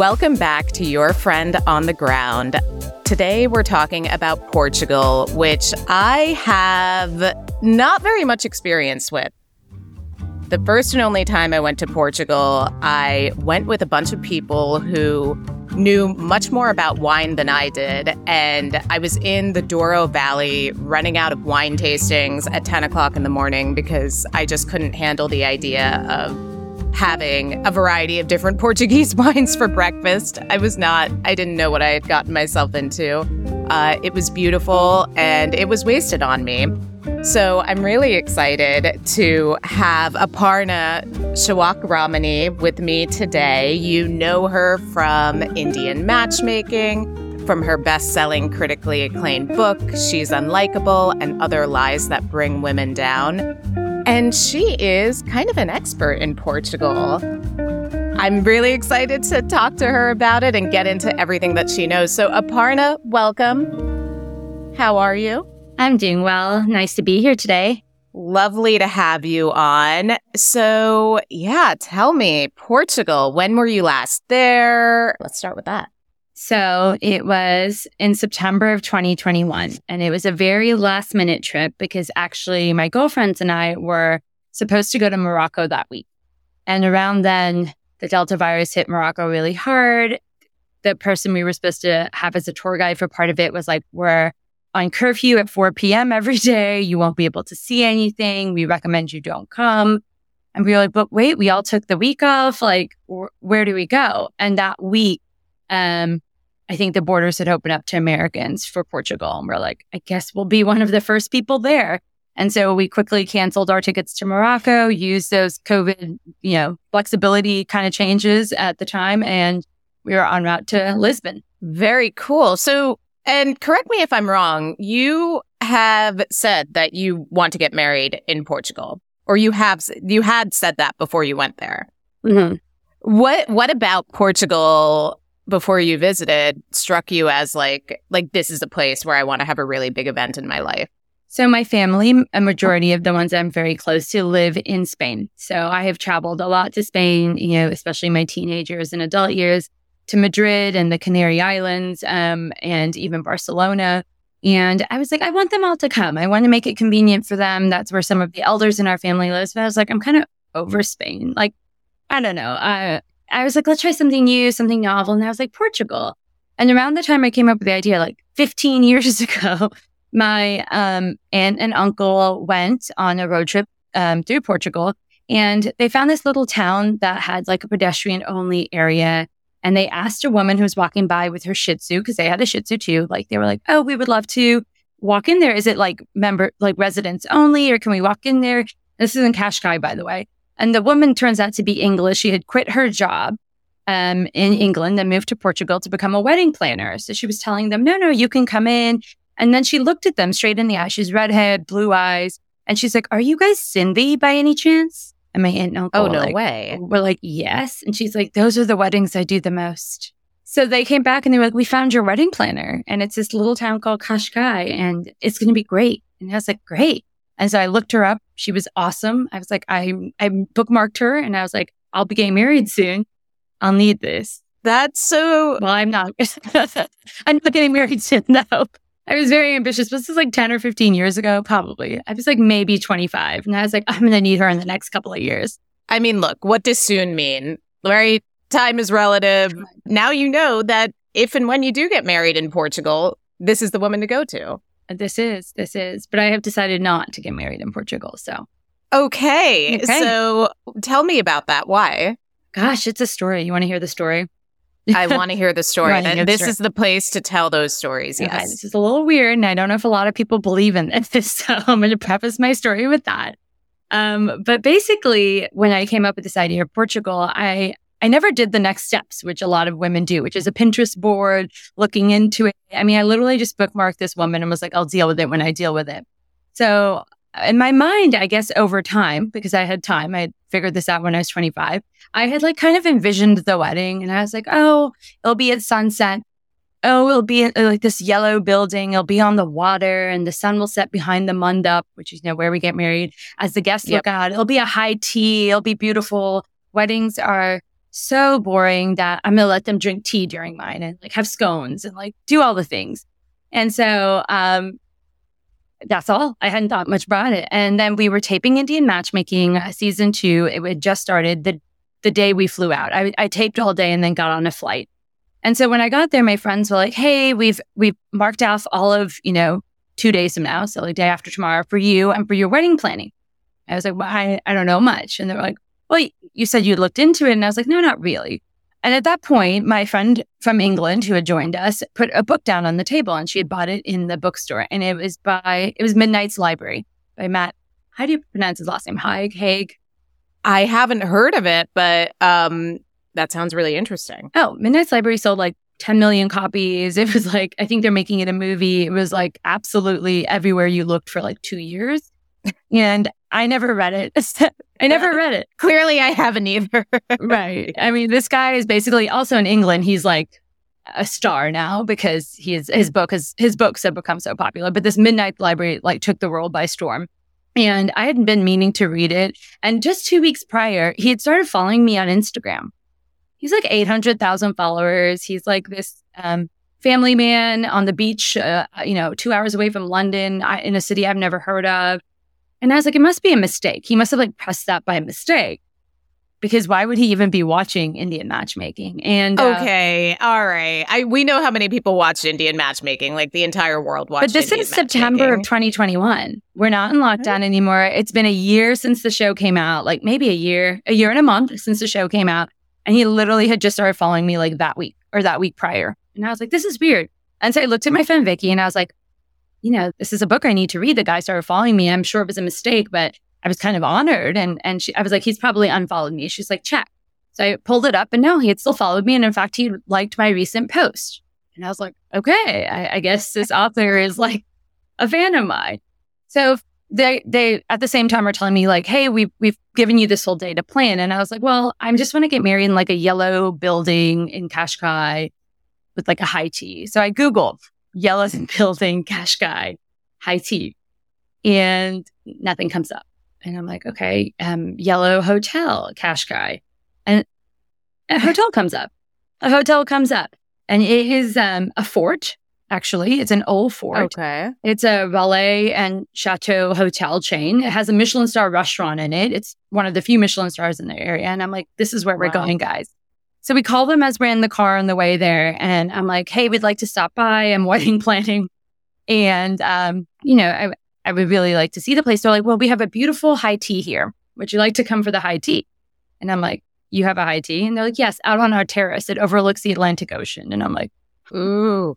Welcome back to Your Friend on the Ground. Today we're talking about Portugal, which I have not very much experience with. The first and only time I went to Portugal, I went with a bunch of people who knew much more about wine than I did. And I was in the Douro Valley running out of wine tastings at 10 o'clock in the morning because I just couldn't handle the idea of having a variety of different Portuguese wines for breakfast. I was not, I didn't know what I had gotten myself into. Uh, it was beautiful and it was wasted on me. So I'm really excited to have Aparna Shewakramani with me today. You know her from Indian Matchmaking, from her best selling, critically acclaimed book, She's Unlikeable and Other Lies That Bring Women Down. And she is kind of an expert in Portugal. I'm really excited to talk to her about it and get into everything that she knows. So, Aparna, welcome. How are you? I'm doing well. Nice to be here today. Lovely to have you on. So, yeah, tell me, Portugal, when were you last there? Let's start with that. So, it was in September of 2021, and it was a very last minute trip because actually my girlfriends and I were supposed to go to Morocco that week. And around then, the Delta virus hit Morocco really hard. The person we were supposed to have as a tour guide for part of it was like, we're on curfew at 4 p.m. every day. You won't be able to see anything. We recommend you don't come. And we were like, but wait, we all took the week off. Like, wh- where do we go? And that week, um, I think the borders had opened up to Americans for Portugal. And we're like, I guess we'll be one of the first people there. And so we quickly canceled our tickets to Morocco, used those COVID, you know, flexibility kind of changes at the time. And we were en route to Lisbon. Very cool. So and correct me if I'm wrong, you have said that you want to get married in Portugal, or you have you had said that before you went there. Mm-hmm. What what about Portugal before you visited struck you as like like this is a place where I want to have a really big event in my life? So my family, a majority of the ones I'm very close to live in Spain. So I have traveled a lot to Spain, you know, especially my teenagers and adult years to Madrid and the Canary Islands um, and even Barcelona. And I was like, I want them all to come. I want to make it convenient for them. That's where some of the elders in our family lives. But I was like, I'm kind of over Spain. Like, I don't know. I, I was like, let's try something new, something novel. And I was like, Portugal. And around the time I came up with the idea, like 15 years ago, my um, aunt and uncle went on a road trip um, through Portugal and they found this little town that had like a pedestrian only area and they asked a woman who was walking by with her Shih Tzu because they had a Shih Tzu too. Like they were like, "Oh, we would love to walk in there. Is it like member like residents only, or can we walk in there?" This is in Cascais, by the way. And the woman turns out to be English. She had quit her job um, in England and moved to Portugal to become a wedding planner. So she was telling them, "No, no, you can come in." And then she looked at them straight in the eye. She's redhead, blue eyes, and she's like, "Are you guys Sindhi by any chance?" And my aunt and uncle, oh no like, way, we're like, yes. And she's like, those are the weddings I do the most. So they came back and they were like, we found your wedding planner, and it's this little town called Cascais and it's going to be great. And I was like, great. And so I looked her up. She was awesome. I was like, I I bookmarked her, and I was like, I'll be getting married soon. I'll need this. That's so. Well, I'm not. I'm not getting married soon, though. I was very ambitious. This is like 10 or 15 years ago, probably. I was like maybe 25. And I was like, I'm going to need her in the next couple of years. I mean, look, what does soon mean? Right? Time is relative. Now you know that if and when you do get married in Portugal, this is the woman to go to. This is, this is. But I have decided not to get married in Portugal. So. Okay. okay. So tell me about that. Why? Gosh, it's a story. You want to hear the story? I want to hear the story. and this story. is the place to tell those stories. Yes. Okay, this is a little weird. And I don't know if a lot of people believe in this. So I'm going to preface my story with that. Um, but basically, when I came up with this idea of Portugal, I, I never did the next steps, which a lot of women do, which is a Pinterest board, looking into it. I mean, I literally just bookmarked this woman and was like, I'll deal with it when I deal with it. So in my mind, I guess over time, because I had time, I had figured this out when I was 25. I had like kind of envisioned the wedding and I was like, oh, it'll be at sunset. Oh, it'll be uh, like this yellow building. It'll be on the water and the sun will set behind the mandap, which is you know where we get married. As the guests yep. look out, it'll be a high tea. It'll be beautiful. Weddings are so boring that I'm going to let them drink tea during mine and like have scones and like do all the things. And so, um, that's all. I hadn't thought much about it. And then we were taping Indian matchmaking uh, season two. It had just started the, the day we flew out. I, I taped all day and then got on a flight. And so when I got there, my friends were like, Hey, we've, we've marked off all of, you know, two days from now. So like day after tomorrow for you and for your wedding planning. I was like, well, I, I don't know much. And they were like, well, you said you looked into it. And I was like, no, not really. And at that point, my friend from England who had joined us put a book down on the table and she had bought it in the bookstore. And it was by, it was Midnight's Library by Matt. How do you pronounce his last name? Haig? Haig? I haven't heard of it, but um, that sounds really interesting. Oh, Midnight's Library sold like 10 million copies. It was like, I think they're making it a movie. It was like absolutely everywhere you looked for like two years. and I never read it. I never read it. Clearly, I haven't either. right. I mean, this guy is basically also in England. He's like a star now because he is, his book has his books have become so popular. But this Midnight Library like took the world by storm. And I hadn't been meaning to read it. And just two weeks prior, he had started following me on Instagram. He's like 800,000 followers. He's like this um, family man on the beach, uh, you know, two hours away from London in a city I've never heard of. And I was like, it must be a mistake. He must have like pressed that by mistake because why would he even be watching Indian matchmaking? And uh, okay, all right, I we know how many people watched Indian matchmaking, like the entire world watched. But this Indian is September of 2021. We're not in lockdown anymore. It's been a year since the show came out, like maybe a year, a year and a month since the show came out, and he literally had just started following me like that week or that week prior, and I was like, this is weird. And so I looked at my friend Vicky, and I was like, you know, this is a book I need to read. The guy started following me. I'm sure it was a mistake, but I was kind of honored. And and she, I was like, he's probably unfollowed me. She's like, check. So I pulled it up, and no, he had still followed me, and in fact, he liked my recent post. And I was like, okay, I, I guess this author is like a fan of mine. So they they at the same time are telling me like, hey, we've we've given you this whole day to plan, and I was like, well, I'm just want to get married in like a yellow building in Cascais with like a high tea. So I googled yellow building Cascais high tea and nothing comes up. And I'm like, okay, um, yellow hotel Cascais. and a hotel comes up. A hotel comes up and it is um, a fort. Actually, it's an old fort. Okay. It's a Relais and Chateaux hotel chain. It has a Michelin star restaurant in it. It's one of the few Michelin stars in the area. And I'm like, this is where wow. we're going, guys. So we call them as we're in the car on the way there. And I'm like, hey, we'd like to stop by. I'm wedding planning. And, um, you know, I, I would really like to see the place. They're like, well, we have a beautiful high tea here. Would you like to come for the high tea? And I'm like, you have a high tea? And they're like, yes, out on our terrace. It overlooks the Atlantic Ocean. And I'm like, ooh.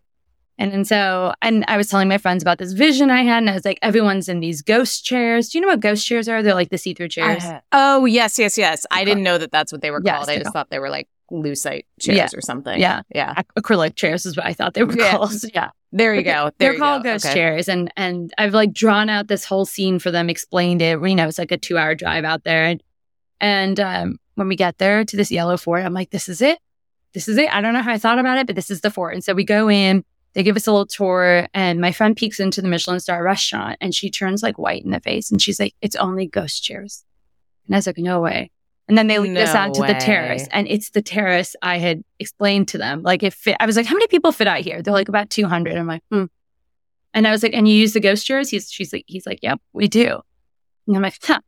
And, and so, and I was telling my friends about this vision I had, and I was like, everyone's in these ghost chairs. Do you know what ghost chairs are? They're like the see through chairs. oh, yes, yes, yes. I didn't know that that's what they were called. Yes, I just thought they were like lucite chairs yeah. or something. Yeah. Yeah. acrylic chairs is what I thought they were yeah. called. Yeah. There you go. There they're you called go. ghost okay. chairs. And and I've like drawn out this whole scene for them, explained it. You know, it's like a two hour drive out there. And, and um, when we get there to this yellow fort, I'm like, this is it. This is it. I don't know how I thought about it, but this is the fort. And so we go in, they give us a little tour, and my friend peeks into the Michelin star restaurant and she turns like white in the face and she's like, it's only ghost chairs. And I was like, no way. And then they lead no us out to the terrace. And it's the terrace I had explained to them. Like if. I was like, how many people fit out here? They're like about 200. I'm like, hmm. And I was like, and you use the ghost chairs? He's, she's like, he's like, yep, we do. And I'm like, huh.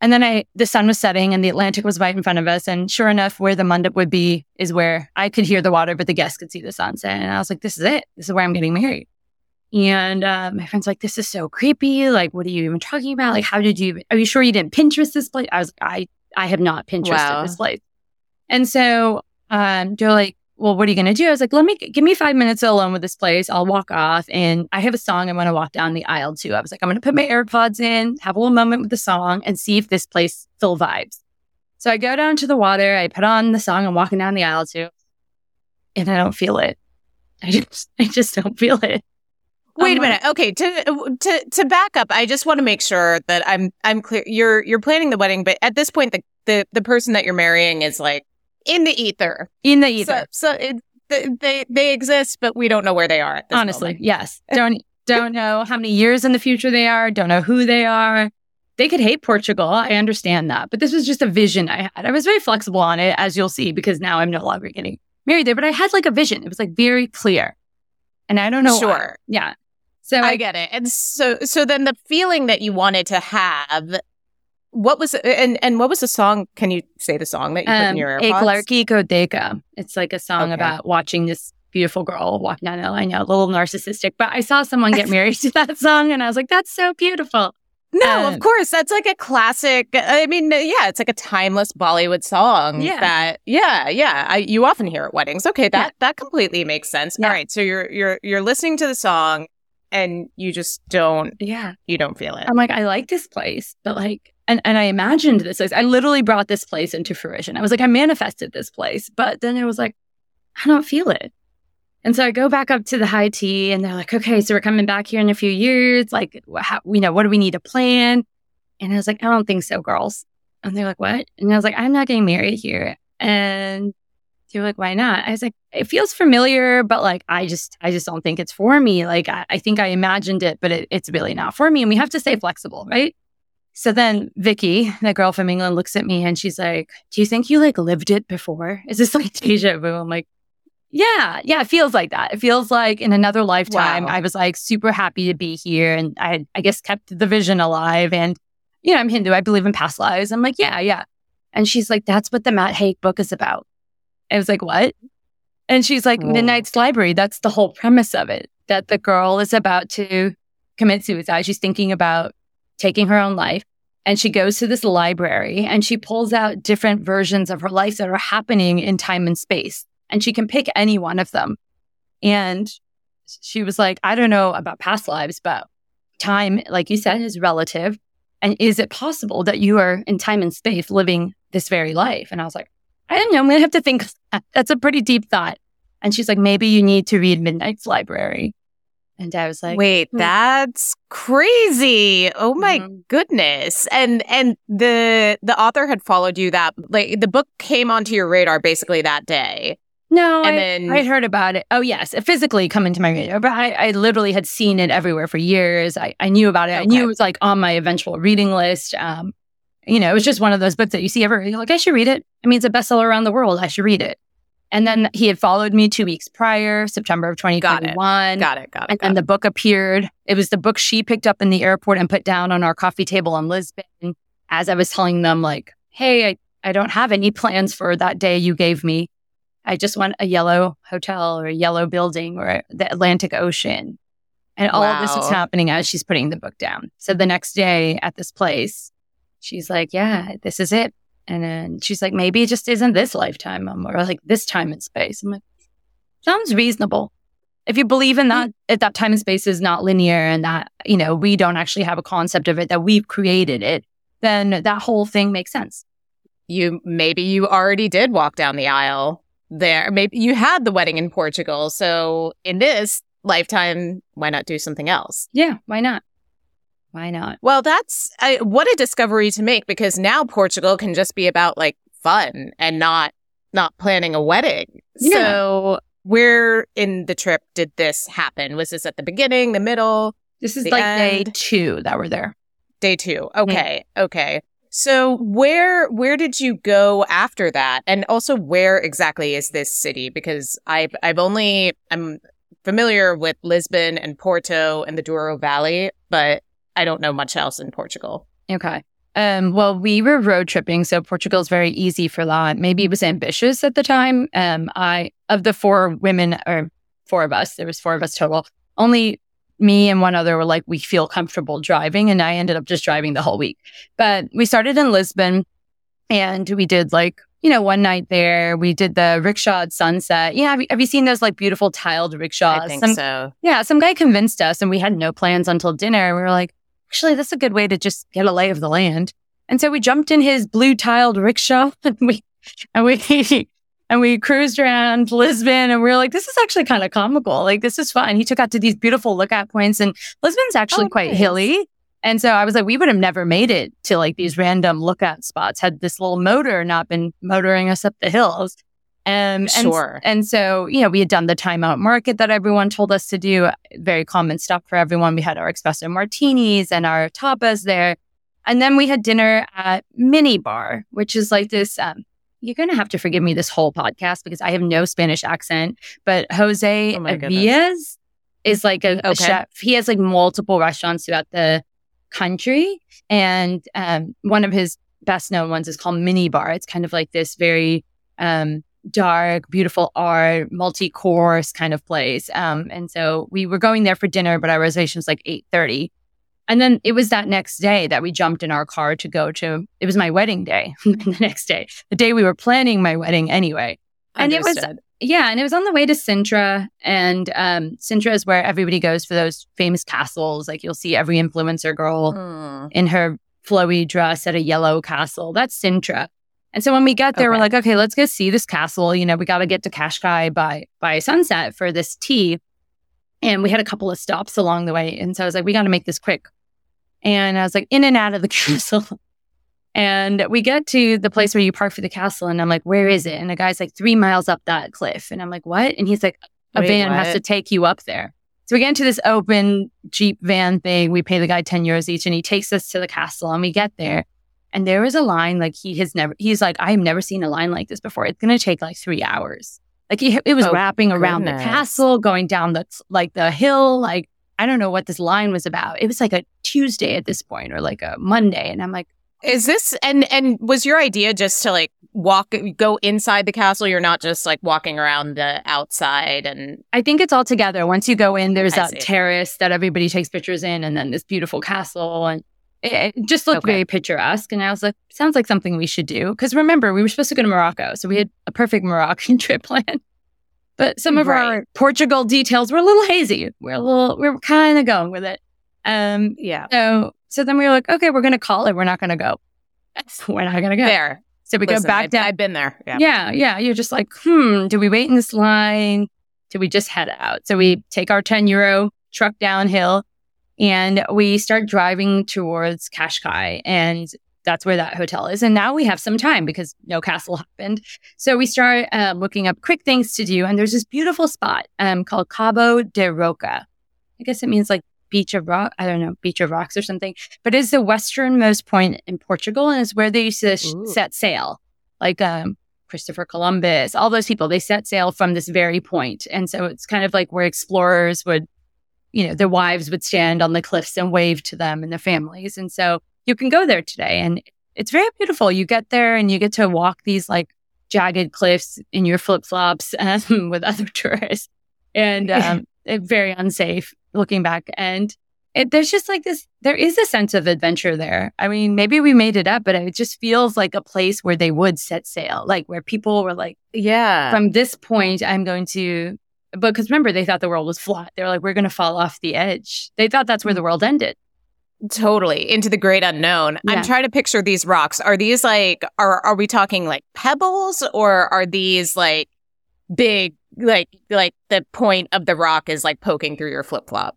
And then I, the sun was setting and the Atlantic was right in front of us. And sure enough, where the mandap would be is where I could hear the water, but the guests could see the sunset. And I was like, this is it. This is where I'm getting married. And uh, my friend's like, this is so creepy. Like, what are you even talking about? Like, how did you, are you sure you didn't Pinterest this place? I was like, I I have not Pinterested wow. this place. And so um, they're like, well, what are you going to do? I was like, let me give me five minutes alone with this place. I'll walk off and I have a song I want to walk down the aisle to. I was like, I'm going to put my AirPods in, have a little moment with the song and see if this place still vibes. So I go down to the water. I put on the song I'm walking down the aisle to and I don't feel it. I just, I just don't feel it. Wait a um, minute. Okay, to to to back up, I just want to make sure that I'm I'm clear. You're you're planning the wedding, but at this point, the the the person that you're marrying is like in the ether. In the ether. So, so it, they they exist, but we don't know where they are. Honestly, moment. yes. Don't don't know how many years in the future they are. Don't know who they are. they could hate Portugal. I understand that. But this was just a vision I had. I was very flexible on it, as you'll see, because now I'm no longer getting married there. But I had like a vision. It was like very clear. And I don't know. Sure. Why. Yeah. So I get it. And so so then the feeling that you wanted to have what was and and what was the song? Can you say the song that you put in um, your AirPods? Clarky Deca. It's like a song Okay. about watching this beautiful girl walk down. I know, a little narcissistic, but I saw someone get married to that song and I was like, that's so beautiful. No, Um, of course. That's like a classic. I mean, yeah, it's like a timeless Bollywood song. Yeah. That yeah, yeah. I, you often hear at weddings. Okay, that Yeah. that completely makes sense. Yeah. All right, so you're you're you're listening to the song and you just don't Yeah. you don't feel it. I'm like, I like this place, but like, and, and I imagined this place. I literally brought this place into fruition. I was like, I manifested this place, but then it was like, I don't feel it. And so I go back up to the high tea and they're like, okay, so we're coming back here in a few years. Like, how, you know, what do we need to plan? And I was like, I don't think so, girls. And they're like, what? And I was like, I'm not getting married here. And were like, why not? I was like, it feels familiar, but like, I just, I just don't think it's for me. Like, I, I think I imagined it, but it, it's really not for me. And we have to stay flexible, right? So then Vicky, the girl from England, looks at me and she's like, do you think you like lived it before? Is this like deja vu? I'm like, yeah, yeah, it feels like that. It feels like in another lifetime, Wow. I was like super happy to be here. And I, I guess, kept the vision alive. And, you know, I'm Hindu. I believe in past lives. I'm like, yeah, yeah. And she's like, that's what the Matt Haig book is about. I was like, what? And she's like, Whoa. Midnight's Library. That's the whole premise of it. That the girl is about to commit suicide. She's thinking about taking her own life. And she goes to this library and she pulls out different versions of her life that are happening in time and space. And she can pick any one of them. And she was like, I don't know about past lives, but time, like you said, is relative. And is it possible that you are in time and space living this very life? And I was like, I don't know. I'm going to have to think. That's a pretty deep thought. And she's like, maybe you need to read Midnight's Library. And I was like, Wait, hmm. that's crazy. Oh my Mhm. goodness. And and the the author had followed you that like the book came onto your radar basically that day. No, And I, then- I'd heard about it. Oh, yes, it physically come into my radar, but I, I literally had seen it everywhere for years. I, I knew about it. I knew it was like on my eventual reading list. Um, you know, it was just one of those books that you see everywhere. You're like, I should read it. I mean, it's a bestseller around the world. I should read it. And then he had followed me two weeks prior, September of Got it. 2021. Got it. Got it. And got then it. the book appeared. It was the book she picked up in the airport and put down on our coffee table in Lisbon. As I was telling them, like, hey, I, I don't have any plans for that day you gave me. I just want a yellow hotel or a yellow building or the Atlantic Ocean. And all of this was Wow. happening as she's putting the book down. So the next day at this place, she's like, yeah, this is it. And then she's like, maybe it just isn't this lifetime or like this time and space. I'm like, sounds reasonable. If you believe in that, if that time and space is not linear and that, you know, we don't actually have a concept of it, that we've created it, then that whole thing makes sense. you maybe you already did walk down the aisle there. Maybe you had the wedding in Portugal. So in this lifetime, why not do something else? Yeah, why not? Why not? Well, that's I, what a discovery to make because now Portugal can just be about like fun and not not planning a wedding. Yeah. So where in the trip did this happen? Was this at the beginning, the middle, This is like day two that we're there. day two? Okay, okay. So where where did you go after that? And also where exactly is this city? Because I've I've only I'm familiar with Lisbon and Porto and the Douro Valley, but I don't know much else in Portugal. Okay. Um, well, we were road tripping, so Portugal is very easy for that. Maybe it was ambitious at the time. Um, I of the four women or four of us, there was four of us total. Only me and one other were like, we feel comfortable driving, and I ended up just driving the whole week. But we started in Lisbon, and we did like you know one night there. We did the rickshaw at sunset. Yeah, have you, have you seen those like beautiful tiled rickshaws? I think Some- so. yeah, some guy convinced us, and we had no plans until dinner. And we were like, actually, that's a good way to just get a lay of the land. And so we jumped in his blue tiled rickshaw, and we and we and we cruised around Lisbon, and we were like, this is actually kind of comical. Like this is fun. He took out to these beautiful lookout points, and Lisbon's actually Oh, quite nice. hilly. And so I was like, we would have never made it to like these random lookout spots had this little motor not been motoring us up the hills. Um, and, Sure. and so, you know, we had done the timeout market that everyone told us to do, very common stuff for everyone. We had our espresso martinis and our tapas there. And then we had dinner at Mini Bar, which is like this. Um, you're going to have to forgive me this whole podcast because I have no Spanish accent, but Jose Oh Avillez is like a, a chef. He has like multiple restaurants throughout the country. And um, one of his best known ones is called Mini Bar. It's kind of like this very um, dark, beautiful art, multi course kind of place. Um, and so we were going there for dinner, but our reservation was like 8.30. And then it was that next day that we jumped in our car to go to, it was my wedding day the next day, the day we were planning my wedding anyway. And it was- Yeah, and it was on the way to Sintra, and um, Sintra is where everybody goes for those famous castles. Like you'll see every influencer girl Hmm. in her flowy dress at a yellow castle. That's Sintra. And so when we got there, we're like, okay, let's go see this castle. You know, we got to get to Cascais by by sunset for this tea. And we had a couple of stops along the way, and so I was like, we got to make this quick. And I was like, in and out of the castle. And we get to the place where you park for the castle, and I'm like, where is it? And the guy's like, three miles up that cliff. And I'm like, what? And he's like, a Wait, van has to take you up there. So we get into this open Jeep van thing. We pay the guy 10 euros each, and he takes us to the castle, and we get there. And there is a line like he has never, he's like, I have never seen a line like this before. It's going to take like three hours. Like he, it was Oh, wrapping around goodness. the castle, going down the, like the hill. Like, I don't know what this line was about. It was like a Tuesday at this point or like a Monday. And I'm like, Is this and and was your idea just to like walk go inside the castle? You're not just like walking around the outside and I think it's all together. Once you go in, there's I that see. terrace that everybody takes pictures in, and then this beautiful castle, and it, it just looked Okay. very picturesque. And I was like, sounds like something we should do. Because remember, we were supposed to go to Morocco, so we had a perfect Moroccan trip planned. But some of our Portugal details were a little hazy. We're a little, we we're kind of going with it. Um, yeah. so so then we were like, okay, we're gonna call it. We're not gonna go. We're not gonna go. There. So we Listen, go back I've, down. I've been there. Yeah. Yeah, yeah. You're just like, hmm, do we wait in this line? Do we just head out? So we take our 10 euro truck downhill and we start driving towards Cascais. And that's where that hotel is. And now we have some time because no castle happened. So we start uh, looking up quick things to do. And there's this beautiful spot um, called Cabo da Roca. I guess it means like beach of rock. I don't know, beach of rocks or something. But it's the westernmost point in Portugal and it's where they used to sh- set sail. Like um, Christopher Columbus, all those people, they set sail from this very point. And so it's kind of like where explorers would, you know, their wives would stand on the cliffs and wave to them and their families. And so you can go there today and it's very beautiful. You get there and you get to walk these like jagged cliffs in your flip flops um, with other tourists and um, very unsafe looking back. And it, there's just like this, there is a sense of adventure there. I mean, maybe we made it up, but it just feels like a place where they would set sail, like where people were like, Yeah. from this point, I'm going to, because remember, they thought the world was flat. They were like, we're going to fall off the edge. They thought that's where the world ended. Totally into the great unknown. Yeah. I'm trying to picture these rocks. Are these like are are we talking like pebbles or are these like big like like the point of the rock is like poking through your flip flop?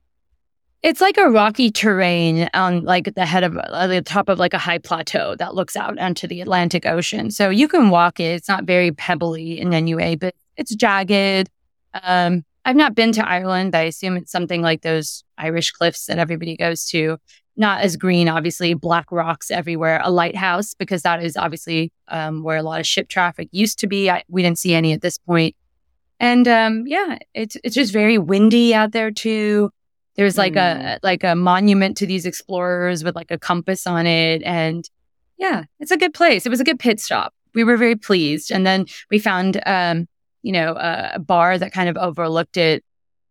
It's like a rocky terrain on like the head of uh, the top of like a high plateau that looks out onto the Atlantic Ocean. So you can walk it. It's not very pebbly in any way, but it's jagged. Um, I've not been to Ireland. I assume it's something like those Irish cliffs that everybody goes to. Not as green, obviously, black rocks everywhere. A lighthouse, because that is obviously um, where a lot of ship traffic used to be. I, we didn't see any at this point. And um, yeah, it's it's just very windy out there too. There's like a like a monument to these explorers with like a compass on it, and yeah, it's a good place. It was a good pit stop. We were very pleased, and then we found um, you know a, a bar that kind of overlooked it,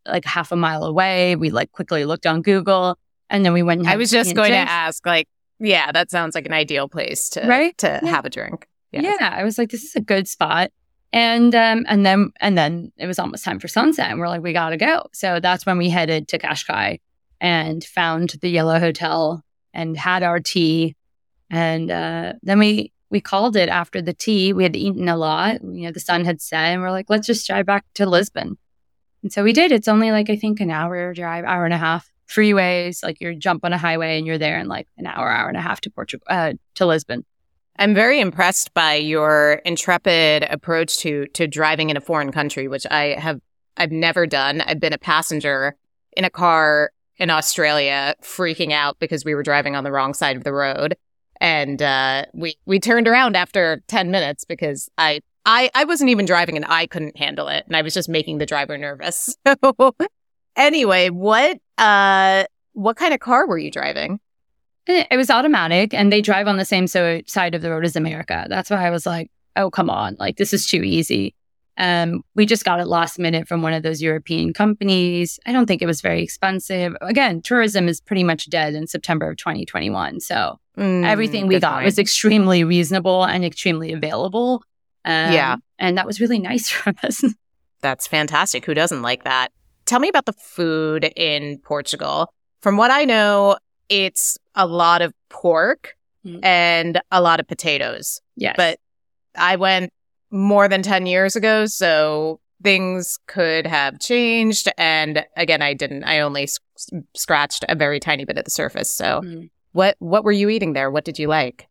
like half a mile away. We like quickly looked on Google, and then we went. And I was just going to ask like yeah, that sounds like an ideal place to Right? to Yeah. have a drink. Yes. Yeah, I was like, this is a good spot. And um and then and then it was almost time for sunset, and we're like, we gotta go. So that's when we headed to Cascais and found the Yellow Hotel and had our tea. And uh, then we we called it after the tea. We had eaten a lot. You know, the sun had set, and we're like, let's just drive back to Lisbon. And so we did. It's only like I think an hour drive, hour and a half. Freeways, like you jump on a highway and you're there in like an hour, hour and a half to Portugal, uh, to Lisbon. I'm very impressed by your intrepid approach to to driving in a foreign country, which I have I've never done. I've been a passenger in a car in Australia freaking out because we were driving on the wrong side of the road. And uh, we we turned around after ten minutes because I I I wasn't even driving and I couldn't handle it, and I was just making the driver nervous. So anyway, what uh what kind of car were you driving? It was automatic, and they drive on the same so- side of the road as America. That's why I was like, "Oh, come on! Like this is too easy." Um, we just got it last minute from one of those European companies. I don't think it was very expensive. Again, tourism is pretty much dead in September of 2021. So mm, everything we got was extremely reasonable and extremely available. Um, yeah. And that was really nice for us. That's fantastic. Who doesn't like that? Tell me about the food in Portugal. From what I know, it's a lot of pork mm. and a lot of potatoes. Yes. But I went more than 10 years ago. So things could have changed. And again, I didn't, I only scratched a very tiny bit of the surface. So mm. What, what were you eating there? What did you like?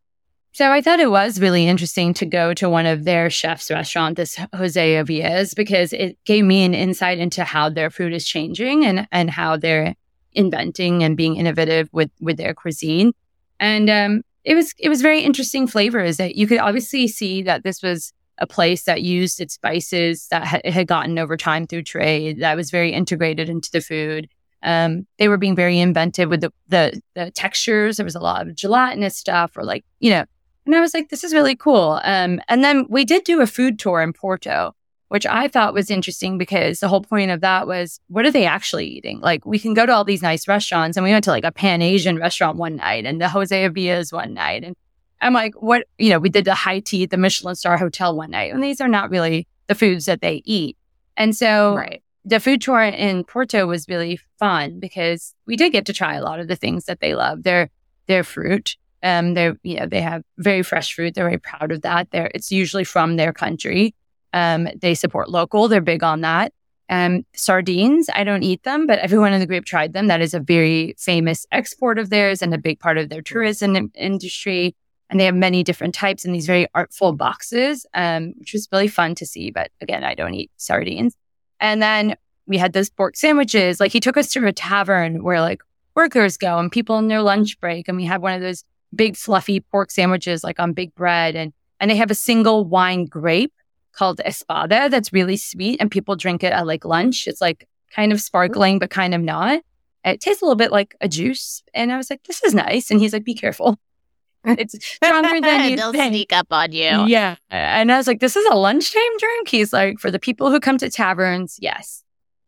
So I thought it was really interesting to go to one of their chef's restaurant, this Jose Avillez, because it gave me an insight into how their food is changing and, and how they're inventing and being innovative with, with their cuisine. And um, it was it was very interesting flavors that you could obviously see that this was a place that used its spices that ha- had gotten over time through trade that was very integrated into the food. Um, they were being very inventive with the, the, the textures. There was a lot of gelatinous stuff, or like you know. And I was like, this is really cool. Um, and then we did do a food tour in Porto, which I thought was interesting because the whole point of that was, what are they actually eating? Like, we can go to all these nice restaurants, and we went to like a Pan Asian restaurant one night, and the Jose Avillez one night, and I'm like, what, you know, we did the high tea at the Michelin star hotel one night, and these are not really the foods that they eat. And so right. The food tour in Porto was really fun because we did get to try a lot of the things that they love. Their, their fruit. Um, they you know, they have very fresh fruit. They're very proud of that. They're, it's usually from their country. Um, they support local. They're big on that. Um, sardines, I don't eat them, but everyone in the group tried them. That is a very famous export of theirs and a big part of their tourism industry. And they have many different types in these very artful boxes, um, which was really fun to see. But again, I don't eat sardines. And then we had those pork sandwiches. Like he took us to a tavern where like workers go and people in their lunch break. And we had one of those big fluffy pork sandwiches like on big bread. And, and they have a single wine grape called Espada that's really sweet and people drink it at like lunch. It's like kind of sparkling, but kind of not. It tastes a little bit like a juice. And I was like, this is nice. And he's like, be careful. It's stronger than you They'll think. sneak up on you. Yeah. And I was like, this is a lunchtime drink? He's like, for the people who come to taverns, yes.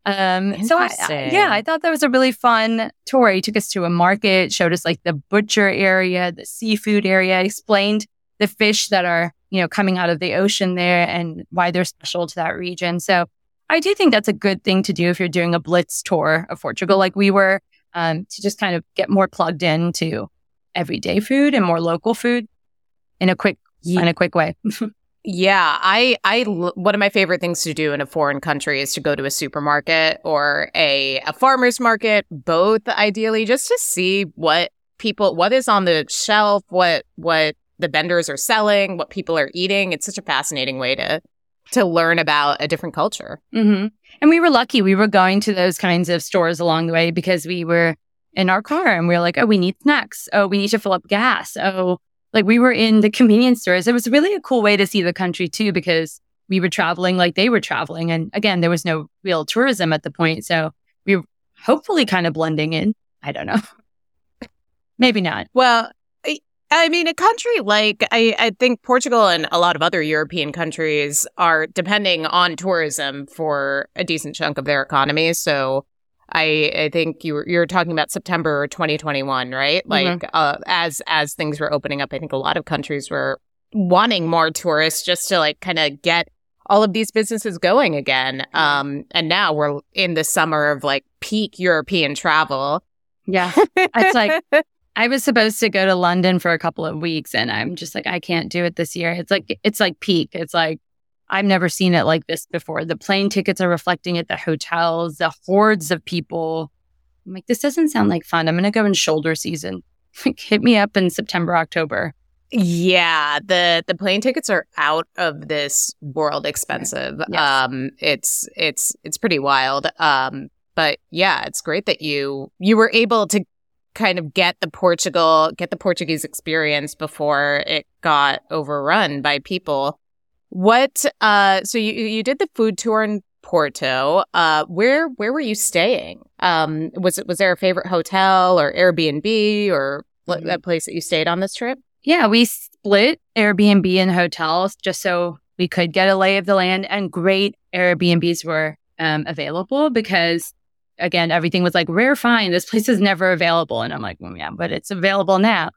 Um, so I, yeah, I thought that was a really fun tour. He took us to a market, showed us like the butcher area, the seafood area, explained the fish that are, you know, coming out of the ocean there and why they're special to that region. So I do think that's a good thing to do if you're doing a blitz tour of Portugal, like we were, um, to just kind of get more plugged into everyday food and more local food in a quick yeah. in a quick way. yeah, I I one of my favorite things to do in a foreign country is to go to a supermarket or a a farmers market, both ideally just to see what people what is on the shelf, what what the vendors are selling, what people are eating. It's such a fascinating way to to learn about a different culture. Mm-hmm. And we were lucky. We were going to those kinds of stores along the way because we were in our car and we were like, oh, we need snacks. Oh, we need to fill up gas. Oh, like we were in the convenience stores. It was really a cool way to see the country too, because we were traveling like they were traveling. And again, there was no real tourism at the point. So we were hopefully kind of blending in. I don't know. Maybe not. Well, I mean, a country like I, I think Portugal and a lot of other European countries are depending on tourism for a decent chunk of their economy. So I, I think you were, you were talking about September 2021, right? Mm-hmm. Like, mm-hmm. uh, as, as things were opening up, I think a lot of countries were wanting more tourists just to like kind of get all of these businesses going again. Um, and now we're in the summer of like peak European travel. Yeah. It's like, I was supposed to go to London for a couple of weeks and I'm just like, I can't do it this year. It's like, it's like peak. It's like, I've never seen it like this before. The plane tickets are reflecting it, the hotels, the hordes of people. I'm like, this doesn't sound like fun. I'm going to go in shoulder season. Like, hit me up in September, October. Yeah, the the plane tickets are out of this world expensive. Yes. Um it's it's it's pretty wild. Um but yeah, it's great that you you were able to kind of get the Portugal, get the Portuguese experience before it got overrun by people. What, uh, so you, you did the food tour in Porto. Uh, where, where were you staying? Um, was it, was there a favorite hotel or Airbnb or mm-hmm. that place that you stayed on this trip? Yeah, we split Airbnb and hotels just so we could get a lay of the land and great Airbnbs were um, available because again, everything was like rare find. This place is never available. And I'm like, well, yeah, but it's available now.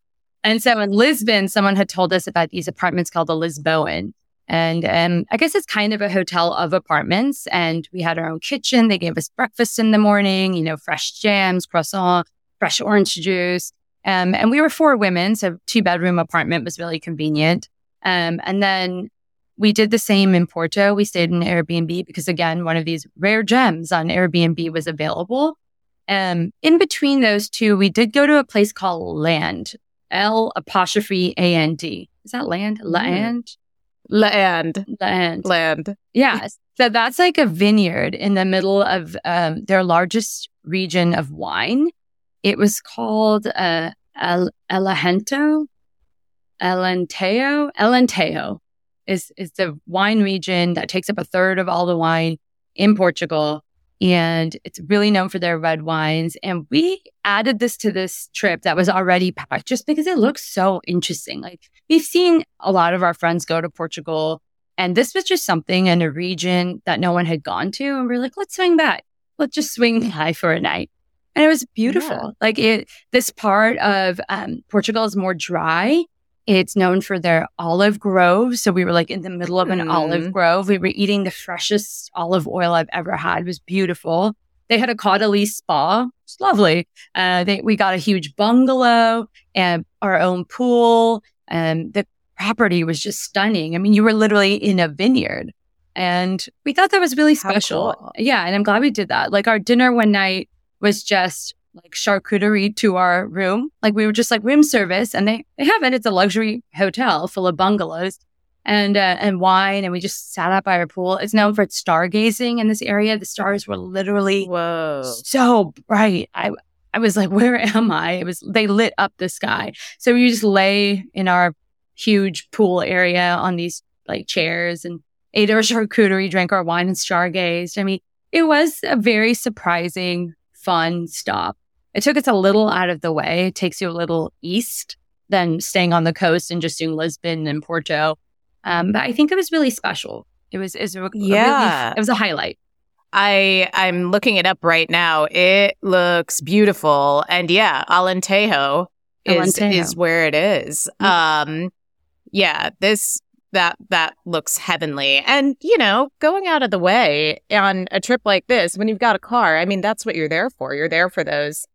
And so in Lisbon, someone had told us about these apartments called the Lisboan. And um, I guess it's kind of a hotel of apartments. And we had our own kitchen. They gave us breakfast in the morning, you know, fresh jams, croissant, fresh orange juice. Um, and we were four women. So two bedroom apartment was really convenient. Um, and then we did the same in Porto. We stayed in Airbnb because again, one of these rare gems on Airbnb was available. Um, in between those two, we did go to a place called Land, L apostrophe A N D. Is that land? Mm. Land? Land. Land. Land. Yeah. So that's like a vineyard in the middle of um, their largest region of wine. It was called uh, El Elahento, Elanteo, Elanteo is is the wine region that takes up a third of all the wine in Portugal. And it's really known for their red wines. And we added this to this trip that was already packed just because it looks so interesting. Like we've seen a lot of our friends go to Portugal, and this was just something in a region that no one had gone to. And we are like, let's swing back. Let's just swing by for a night. And it was beautiful. Yeah. Like it, this part of um, Portugal is more dry it's known for their olive grove. So we were like in the middle of an mm. olive grove. We were eating the freshest olive oil I've ever had. It was beautiful. They had a Caudalie spa. It's lovely. Uh, they, we got a huge bungalow and our own pool. And the property was just stunning. I mean, you were literally in a vineyard. And we thought that was really special. Cool. Yeah. And I'm glad we did that. Like our dinner one night was just like charcuterie to our room. Like we were just like room service and they, they have it. It's a luxury hotel full of bungalows and, uh, and wine. And we just sat out by our pool. It's known for its stargazing in this area. The stars were literally Whoa. so bright. I, I was like, where am I? It was, they lit up the sky. So we just lay in our huge pool area on these like chairs and ate our charcuterie, drank our wine and stargazed. I mean, it was a very surprising, fun stop. It took us a little out of the way. It takes you a little east than staying on the coast and just doing Lisbon and Porto. Um, but I think it was really special. It was, it was a, yeah. Really, it was a highlight. I I'm looking it up right now. It looks beautiful, and yeah, Alentejo is Alentejo. is where it is. Mm-hmm. Um, yeah, this that that looks heavenly, and you know, going out of the way on a trip like this when you've got a car. I mean, that's what you're there for. You're there for those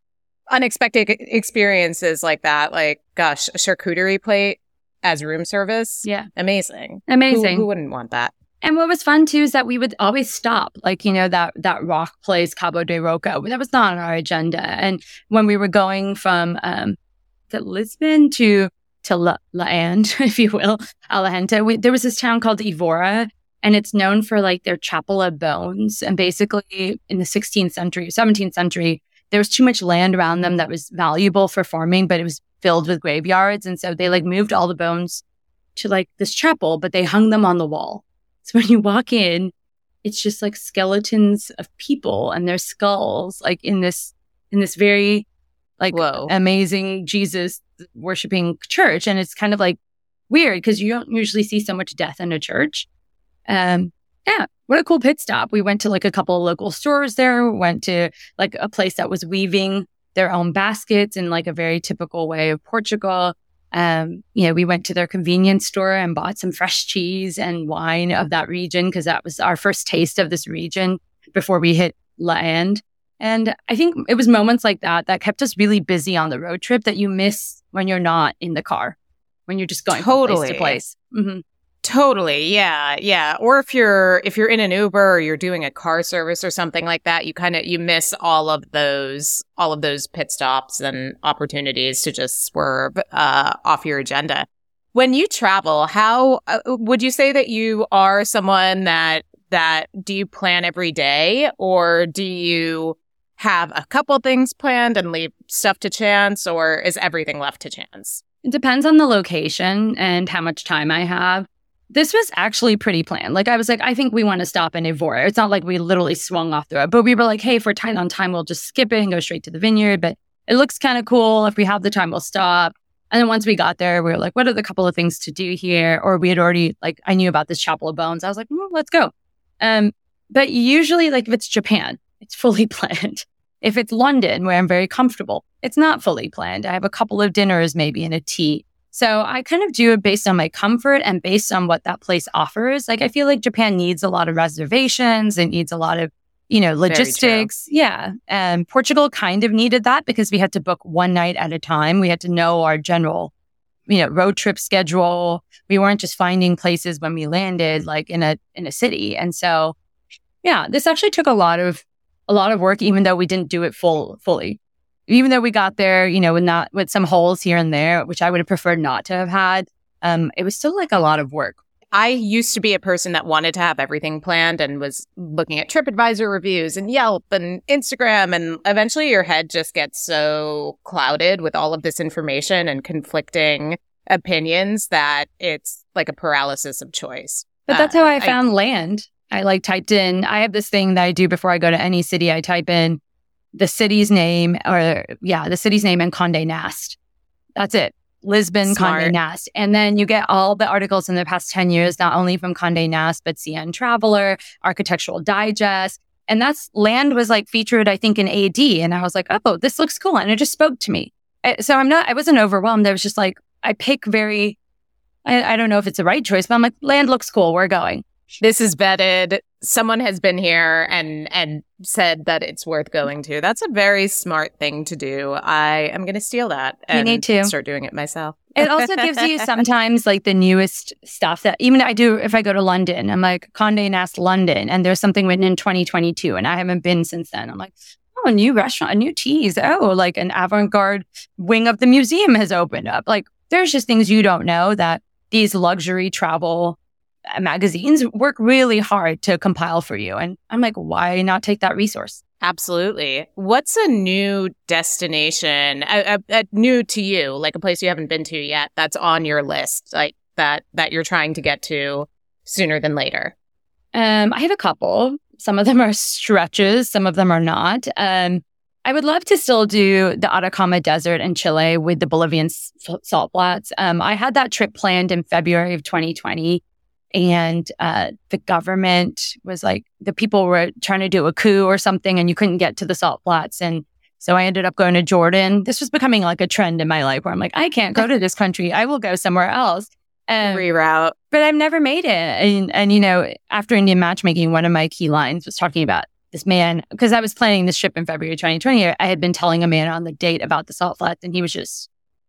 unexpected experiences like that. Like, gosh, a charcuterie plate as room service. Yeah. Amazing. Amazing. Who, who, wouldn't want that? And what was fun too is that we would always stop, like, you know, that, that rock place, Cabo da Roca. That was not on our agenda. And when we were going from, um, to Lisbon to, to La, La And, if you will, Alejandro, we, there was this town called Evora and it's known for like their chapel of bones. And basically in the 16th century, 17th century, there was too much land around them that was valuable for farming, but it was filled with graveyards. And so they like moved all the bones to like this chapel, but they hung them on the wall. So when you walk in, it's just like skeletons of people and their skulls, like in this, in this very like Whoa. amazing Jesus worshiping church. And it's kind of like weird because you don't usually see so much death in a church. Um, yeah, what a cool pit stop. We went to like a couple of local stores there, went to like a place that was weaving their own baskets in like a very typical way of Portugal. Um, you know, we went to their convenience store and bought some fresh cheese and wine of that region because that was our first taste of this region before we hit land. And I think it was moments like that that kept us really busy on the road trip that you miss when you're not in the car, when you're just going totally. place to place. Mm-hmm. Totally. Yeah. Yeah. Or if you're if you're in an Uber or you're doing a car service or something like that, you kind of you miss all of those all of those pit stops and opportunities to just swerve uh, off your agenda. When you travel, how uh, would you say that you are someone that that do you plan every day or do you have a couple things planned and leave stuff to chance, or is everything left to chance? It depends on the location and how much time I have. This was actually pretty planned. Like I was like, I think we want to stop in Evora. It's not like we literally swung off the road, but we were like, hey, if we're tight on time, we'll just skip it and go straight to the vineyard. But it looks kind of cool. If we have the time, we'll stop. And then once we got there, we were like, what are the couple of things to do here? Or we had already like I knew about this Chapel of Bones. I was like, mm, let's go. Um, but usually, like if it's Japan, it's fully planned. If it's London, where I'm very comfortable, it's not fully planned. I have a couple of dinners, maybe, and a tea. So I kind of do it based on my comfort and based on what that place offers. Like I feel like Japan needs a lot of reservations. It needs a lot of, you know, logistics. Yeah. And Portugal kind of needed that because we had to book one night at a time. We had to know our general, you know, road trip schedule. We weren't just finding places when we landed, like in a in a city. And so yeah, this actually took a lot of a lot of work, even though we didn't do it full fully. Even though we got there, you know, with not with some holes here and there, which I would have preferred not to have had, um, it was still like a lot of work. I used to be a person that wanted to have everything planned and was looking at TripAdvisor reviews and Yelp and Instagram. And eventually your head just gets so clouded with all of this information and conflicting opinions that it's like a paralysis of choice. But that's uh, how I found I, land. I like typed in, I have this thing that I do before I go to any city. I type in the city's name or yeah, the city's name and Condé Nast. That's it. Lisbon, Smart. Condé Nast. And then you get all the articles in the past 10 years, not only from Condé Nast, but CN Traveler, Architectural Digest. And that's land was like featured, I think, in AD. And I was like, oh, this looks cool. And it just spoke to me. So I'm not, I wasn't overwhelmed. I was just like, I pick very, I, I don't know if it's the right choice, but I'm like, land looks cool. We're going this is vetted. Someone has been here and and said that it's worth going to. That's a very smart thing to do. I am going to steal that and you need to start doing it myself. it also gives you sometimes like the newest stuff that even I do if I go to London. I'm like Condé Nast London, and there's something written in 2022, and I haven't been since then. I'm like, oh, a new restaurant, a new teas. Oh, like an avant-garde wing of the museum has opened up. Like there's just things you don't know that these luxury travel magazines work really hard to compile for you. And I'm like, why not take that resource? Absolutely. What's a new destination, a, a, a, new to you, like a place you haven't been to yet that's on your list, like that that you're trying to get to sooner than later? Um, I have a couple. Some of them are stretches, some of them are not. Um, I would love to still do the Atacama Desert in Chile with the Bolivian salt flats. Um, I had that trip planned in February of 2020 and uh, the government was like the people were trying to do a coup or something and you couldn't get to the salt flats and so i ended up going to jordan. This was becoming like a trend in my life where i'm like i can't go to this country. I will go somewhere else. And, reroute. but i've never made it. And, and you know after indian matchmaking one of my key lines was talking about this man because i was planning this trip in february 2020 i had been telling a man on the date about the salt flats and he was just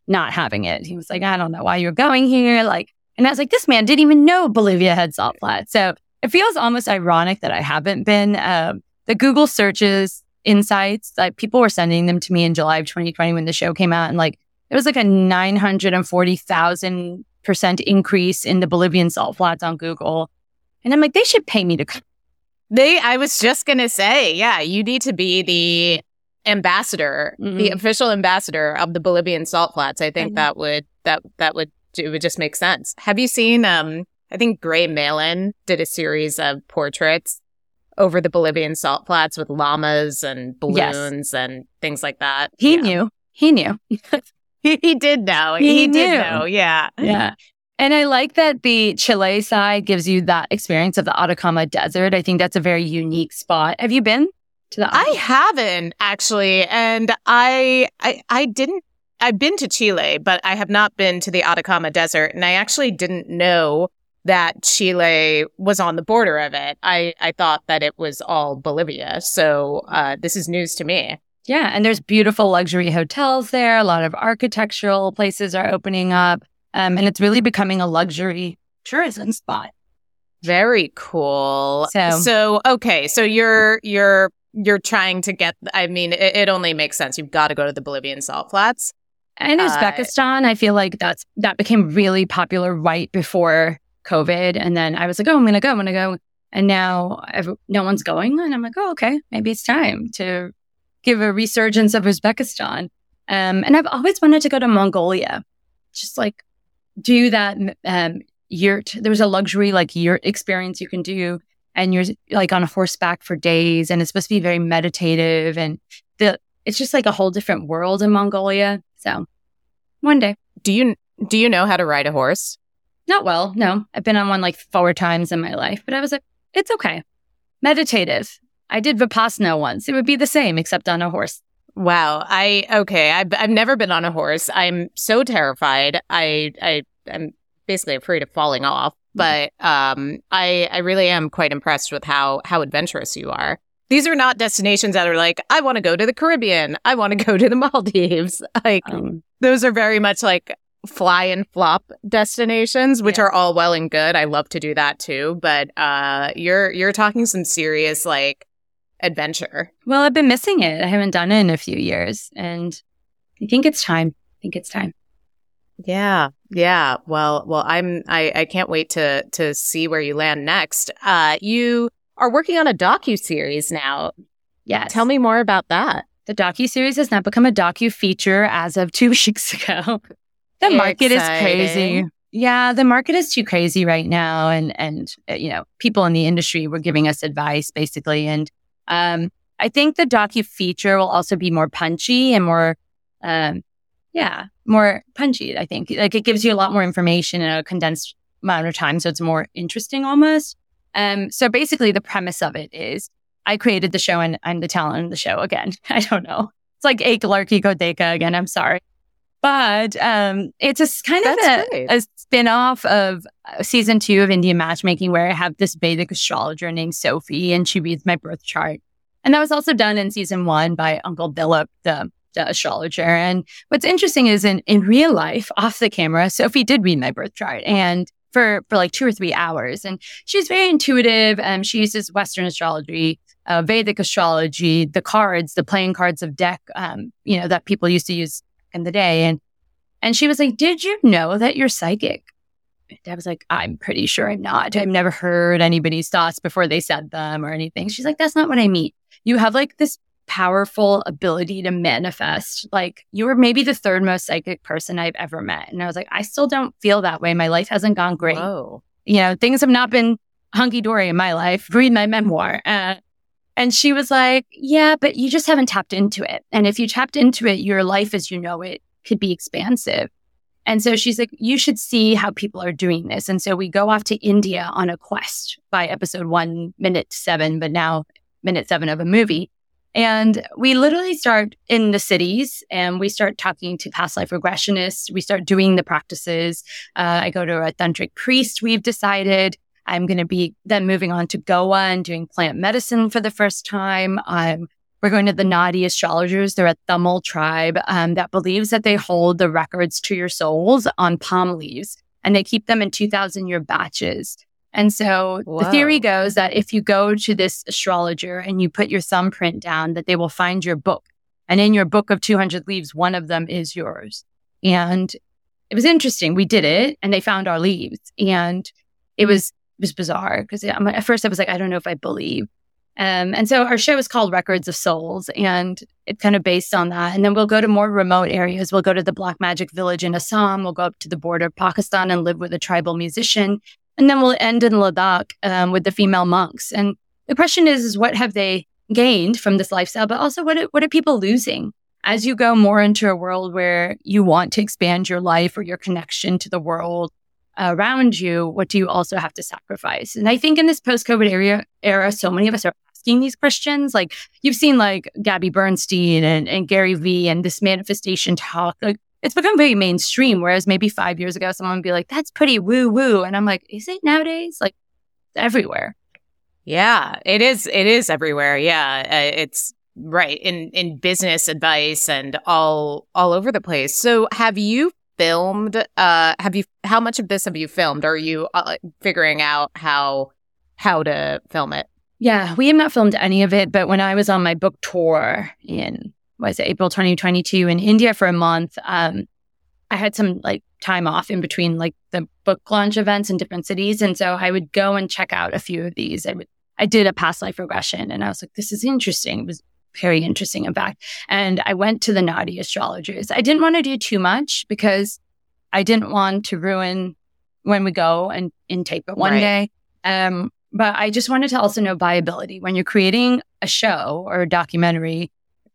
not having it. He was like i don't know why you're going here. Like and I was like, this man didn't even know Bolivia had salt flats. So it feels almost ironic that I haven't been. Um, the Google searches insights, like people were sending them to me in July of 2020 when the show came out. And like, it was like a 940,000% increase in the Bolivian salt flats on Google. And I'm like, they should pay me to come. They, I was just going to say, yeah, you need to be the ambassador, mm-hmm. the official ambassador of the Bolivian salt flats. I think mm-hmm. that would, that, that would it would just make sense. Have you seen, um, I think Gray Malin did a series of portraits over the Bolivian salt flats with llamas and balloons yes. and things like that. He yeah. knew. He knew. he, he, did know. He, he did know. Yeah. Yeah. And I like that the Chile side gives you that experience of the Atacama Desert. I think that's a very unique spot. Have you been to the? I haven't actually, and I I I didn't I've been to Chile, but I have not been to the Atacama Desert. And I actually didn't know that Chile was on the border of it. I, I thought that it was all Bolivia. So uh, this is news to me. Yeah. And there's beautiful luxury hotels there. A lot of architectural places are opening up. Um, and it's really becoming a luxury tourism spot. Very cool. So, so okay. So you're, you're, you're trying to get, I mean, it, it only makes sense. You've got to go to the Bolivian salt flats. And Uzbekistan, uh, I feel like that's that became really popular right before COVID. And then I was like, oh, I'm gonna go, I'm gonna go. And now every, no one's going, and I'm like, oh, okay, maybe it's time to give a resurgence of Uzbekistan. Um, and I've always wanted to go to Mongolia, just like do that um, yurt. There's a luxury like yurt experience you can do, and you're like on horseback for days, and it's supposed to be very meditative, and the it's just like a whole different world in Mongolia. So one day, do you do you know how to ride a horse? Not well, no. I've been on one like four times in my life, but I was like, it's okay. Meditative. I did Vipassana once. It would be the same, except on a horse. Wow. I okay. I've I've never been on a horse. I'm so terrified. I I I'm basically afraid of falling off. But um, I I really am quite impressed with how how adventurous you are. These are not destinations that are like I want to go to the Caribbean. I want to go to the Maldives. Like um, those are very much like fly and flop destinations, which yeah. are all well and good. I love to do that too. But uh, you're you're talking some serious like adventure. Well, I've been missing it. I haven't done it in a few years, and I think it's time. I think it's time. Yeah, yeah. Well, well, I'm. I, I can't wait to to see where you land next. Uh, you are working on a docu series now. Yes. Tell me more about that. The docu series has now become a docu feature as of two weeks ago. the market Exciting. is crazy. Yeah, the market is too crazy right now, and and uh, you know people in the industry were giving us advice basically, and um, I think the docu feature will also be more punchy and more, um, yeah, more punchy. I think like it gives you a lot more information in a condensed amount of time, so it's more interesting almost. Um, so basically, the premise of it is I created the show and I'm the talent of the show again. I don't know. It's like a Larky Godeka again. I'm sorry. But um, it's a kind of a, a, spin-off of uh, season two of Indian matchmaking where I have this Vedic astrologer named Sophie and she reads my birth chart. And that was also done in season one by Uncle Billup, the, the astrologer. And what's interesting is in, in real life, off the camera, Sophie did read my birth chart and for, for like two or three hours. And she's very intuitive. and she uses Western astrology, uh, Vedic astrology, the cards, the playing cards of deck, um, you know, that people used to use in the day. And and she was like, Did you know that you're psychic? I was like, I'm pretty sure I'm not. I've never heard anybody's thoughts before they said them or anything. She's like, That's not what I mean. You have like this powerful ability to manifest. Like you were maybe the third most psychic person I've ever met. And I was like, I still don't feel that way. My life hasn't gone great. Whoa. You know, things have not been hunky dory in my life. Read my memoir. Uh, and she was like, Yeah, but you just haven't tapped into it. And if you tapped into it, your life as you know it could be expansive. And so she's like, You should see how people are doing this. And so we go off to India on a quest by episode one, minute seven, but now minute seven of a movie. And we literally start in the cities and we start talking to past life regressionists. We start doing the practices. Uh, I go to a tantric priest, we've decided. I'm going to be then moving on to Goa and doing plant medicine for the first time. Um, we're going to the Nadi astrologers. They're a Tamil tribe um, that believes that they hold the records to your souls on palm leaves and they keep them in 2000 year batches. And so Whoa. the theory goes that if you go to this astrologer and you put your thumbprint down, that they will find your book. And in your book of 200 leaves, one of them is yours. And it was interesting. We did it and they found our leaves. And it was was bizarre because at first I was like, I don't know if I believe. Um, and so our show is called Records of Souls, and it's kind of based on that. And then we'll go to more remote areas. We'll go to the Black Magic Village in Assam. We'll go up to the border of Pakistan and live with a tribal musician. And then we'll end in Ladakh um, with the female monks. And the question is, is what have they gained from this lifestyle? But also, what are, what are people losing? As you go more into a world where you want to expand your life or your connection to the world, around you, what do you also have to sacrifice? And I think in this post COVID era, era, so many of us are asking these questions. Like you've seen like Gabby Bernstein and, and Gary Vee and this manifestation talk. Like it's become very mainstream. Whereas maybe five years ago, someone would be like, that's pretty woo woo. And I'm like, is it nowadays? Like everywhere. Yeah, it is. It is everywhere. Yeah. Uh, it's right in, in business advice and all, all over the place. So have you filmed? Uh, have you? How much of this have you filmed? Are you uh, figuring out how how to film it? Yeah, we have not filmed any of it. But when I was on my book tour in was it April 2022 in India for a month, um, I had some like time off in between like the book launch events in different cities, and so I would go and check out a few of these. I would I did a past life regression, and I was like, this is interesting. It was very interesting, in fact. And I went to the Nadi astrologers. I didn't want to do too much because I didn't want to ruin when we go and, tape it one right. day. Um, but I just wanted to also know viability. When you're creating a show or a documentary,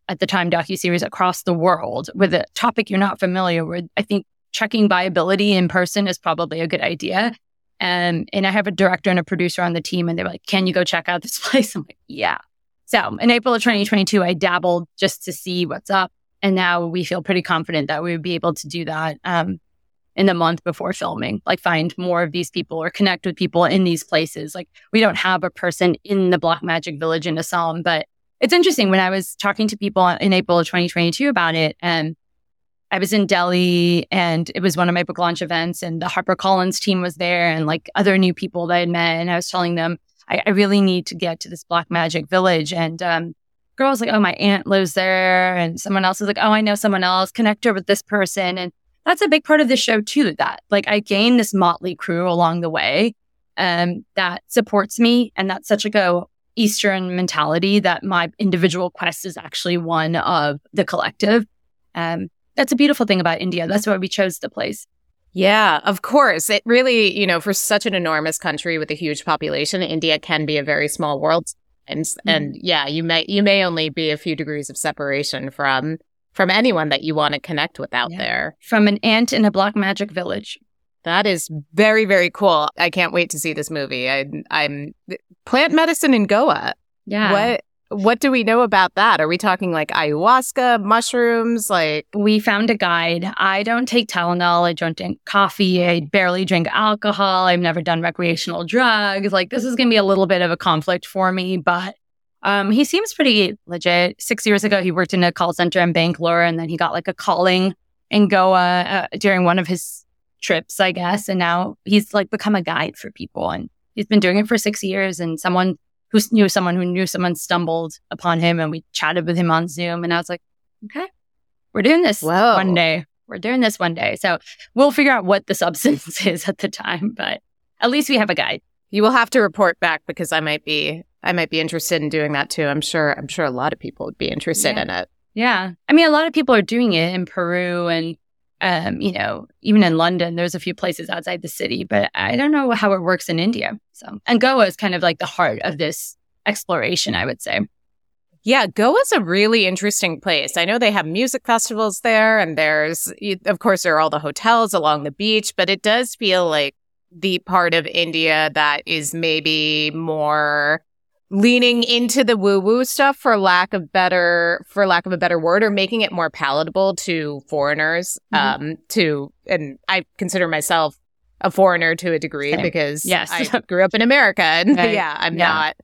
at the time docu-series across the world with a topic you're not familiar with, I think checking viability in person is probably a good idea. And and I have a director and a producer on the team, and they're like, "Can you go check out this place?" I'm like, "Yeah." So in April of 2022, I dabbled just to see what's up, and now we feel pretty confident that we would be able to do that um, in the month before filming, like find more of these people or connect with people in these places. Like we don't have a person in the Black Magic Village in Assam, but it's interesting when I was talking to people in April of 2022 about it, and I was in Delhi and it was one of my book launch events and the HarperCollins team was there and like other new people that I had met. And I was telling them, I, I really need to get to this Black Magic Village. And um, girl was like, oh, my aunt lives there. And someone else was like, oh, I know someone else. Connect her with this person. And that's a big part of the show too, that like I gained this motley crew along the way um, that supports me. And that's such like a Eastern mentality that my individual quest is actually one of the collective. Um, that's a beautiful thing about India. That's why we chose the place. Yeah, of course. It really, you know, for such an enormous country with a huge population, India can be a very small world. And, mm-hmm. and yeah, you may, you may only be a few degrees of separation from, from anyone that you want to connect with out yeah. there. From an ant in a black magic village. That is very, very cool. I can't wait to see this movie. I, I'm plant medicine in Goa. Yeah. What what do we know about that? Are we talking like ayahuasca, mushrooms? Like, we found a guide. I don't take Tylenol. I don't drink coffee. I barely drink alcohol. I've never done recreational drugs. Like, this is going to be a little bit of a conflict for me, but um, he seems pretty legit. Six years ago, he worked in a call center in Bangalore, and then he got like a calling in Goa uh, during one of his trips, I guess. And now he's like become a guide for people, and he's been doing it for six years. And someone who knew someone who knew someone stumbled upon him and we chatted with him on Zoom. And I was like, okay, we're doing this Whoa. one day. We're doing this one day. So we'll figure out what the substance is at the time, but at least we have a guide. You will have to report back because I might be I might be interested in doing that too. I'm sure I'm sure a lot of people would be interested yeah. in it. Yeah. I mean a lot of people are doing it in Peru and um, you know, even in London, there's a few places outside the city, but I don't know how it works in India. So, and Goa is kind of like the heart of this exploration, I would say. Yeah, Goa's a really interesting place. I know they have music festivals there, and there's, of course, there are all the hotels along the beach, but it does feel like the part of India that is maybe more leaning into the woo woo stuff for lack of better for lack of a better word or making it more palatable to foreigners mm-hmm. um to and I consider myself a foreigner to a degree Same. because yes. I grew up in America and right. yeah I'm yeah. not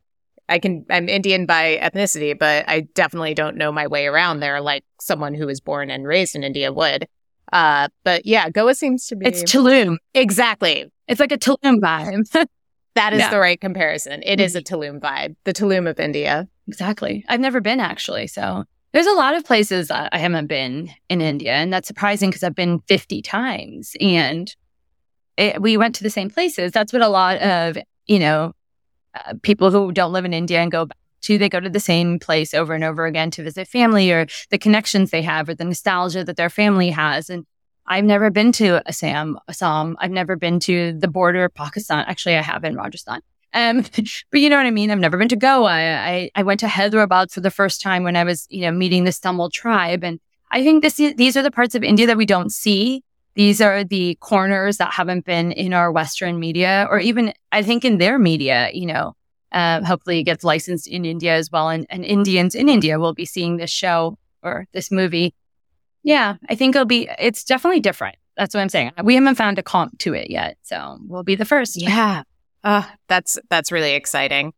I can I'm Indian by ethnicity but I definitely don't know my way around there like someone who was born and raised in India would uh but yeah Goa seems to be It's Tulum exactly it's like a Tulum vibe That is yeah. the right comparison. It mm-hmm. is a Tulum vibe, the Tulum of India. Exactly. I've never been actually. So there's a lot of places I haven't been in India. And that's surprising because I've been 50 times and it, we went to the same places. That's what a lot of, you know, uh, people who don't live in India and go back to, they go to the same place over and over again to visit family or the connections they have or the nostalgia that their family has. And I've never been to Assam, Assam. I've never been to the border of Pakistan. Actually, I have in Rajasthan. Um, but you know what I mean? I've never been to Goa. I, I went to Hyderabad for the first time when I was, you know, meeting the Tamil tribe. And I think this, these are the parts of India that we don't see. These are the corners that haven't been in our Western media or even, I think, in their media, you know, uh, hopefully it gets licensed in India as well. And, and Indians in India will be seeing this show or this movie yeah, I think it'll be, it's definitely different. That's what I'm saying. We haven't found a comp to it yet. So we'll be the first. Yeah. Uh, that's, that's really exciting.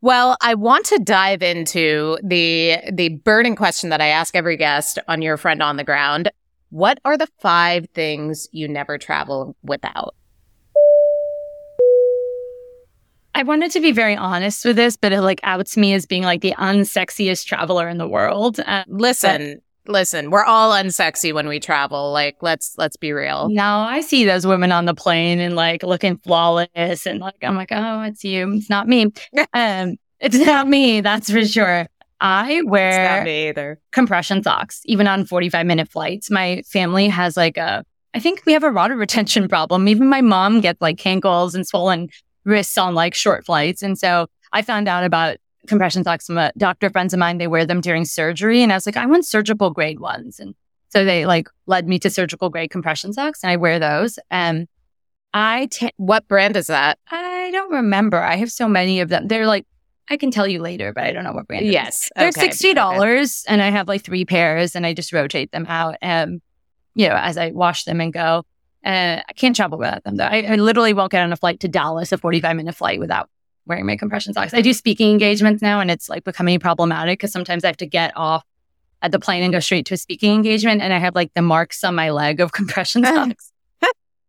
Well, I want to dive into the, the burning question that I ask every guest on your friend on the ground. What are the five things you never travel without? I wanted to be very honest with this, but it like outs me as being like the unsexiest traveler in the world. Uh, Listen, listen, we're all unsexy when we travel. Like, let's let's be real. No, I see those women on the plane and like looking flawless, and like I'm like, oh, it's you. It's not me. um, it's not me. That's for sure. I wear compression socks, even on 45 minute flights. My family has like a, I think we have a water retention problem. Even my mom gets like cankles and swollen wrists on like short flights. And so I found out about compression socks from a doctor friends of mine. They wear them during surgery. And I was like, I want surgical grade ones. And so they like led me to surgical grade compression socks and I wear those. And I What brand is that? I don't remember. I have so many of them. They're like, I can tell you later, but I don't know what brand. it is. Yes. They're okay, sixty okay. dollars, and I have like three pairs, and I just rotate them out. Um, you know, as I wash them and go. Uh, I can't travel without them though. I, I literally won't get on a flight to Dallas, a forty-five minute flight, without wearing my compression socks. I do speaking engagements now, and it's like becoming problematic because sometimes I have to get off at the plane and go straight to a speaking engagement, and I have like the marks on my leg of compression socks,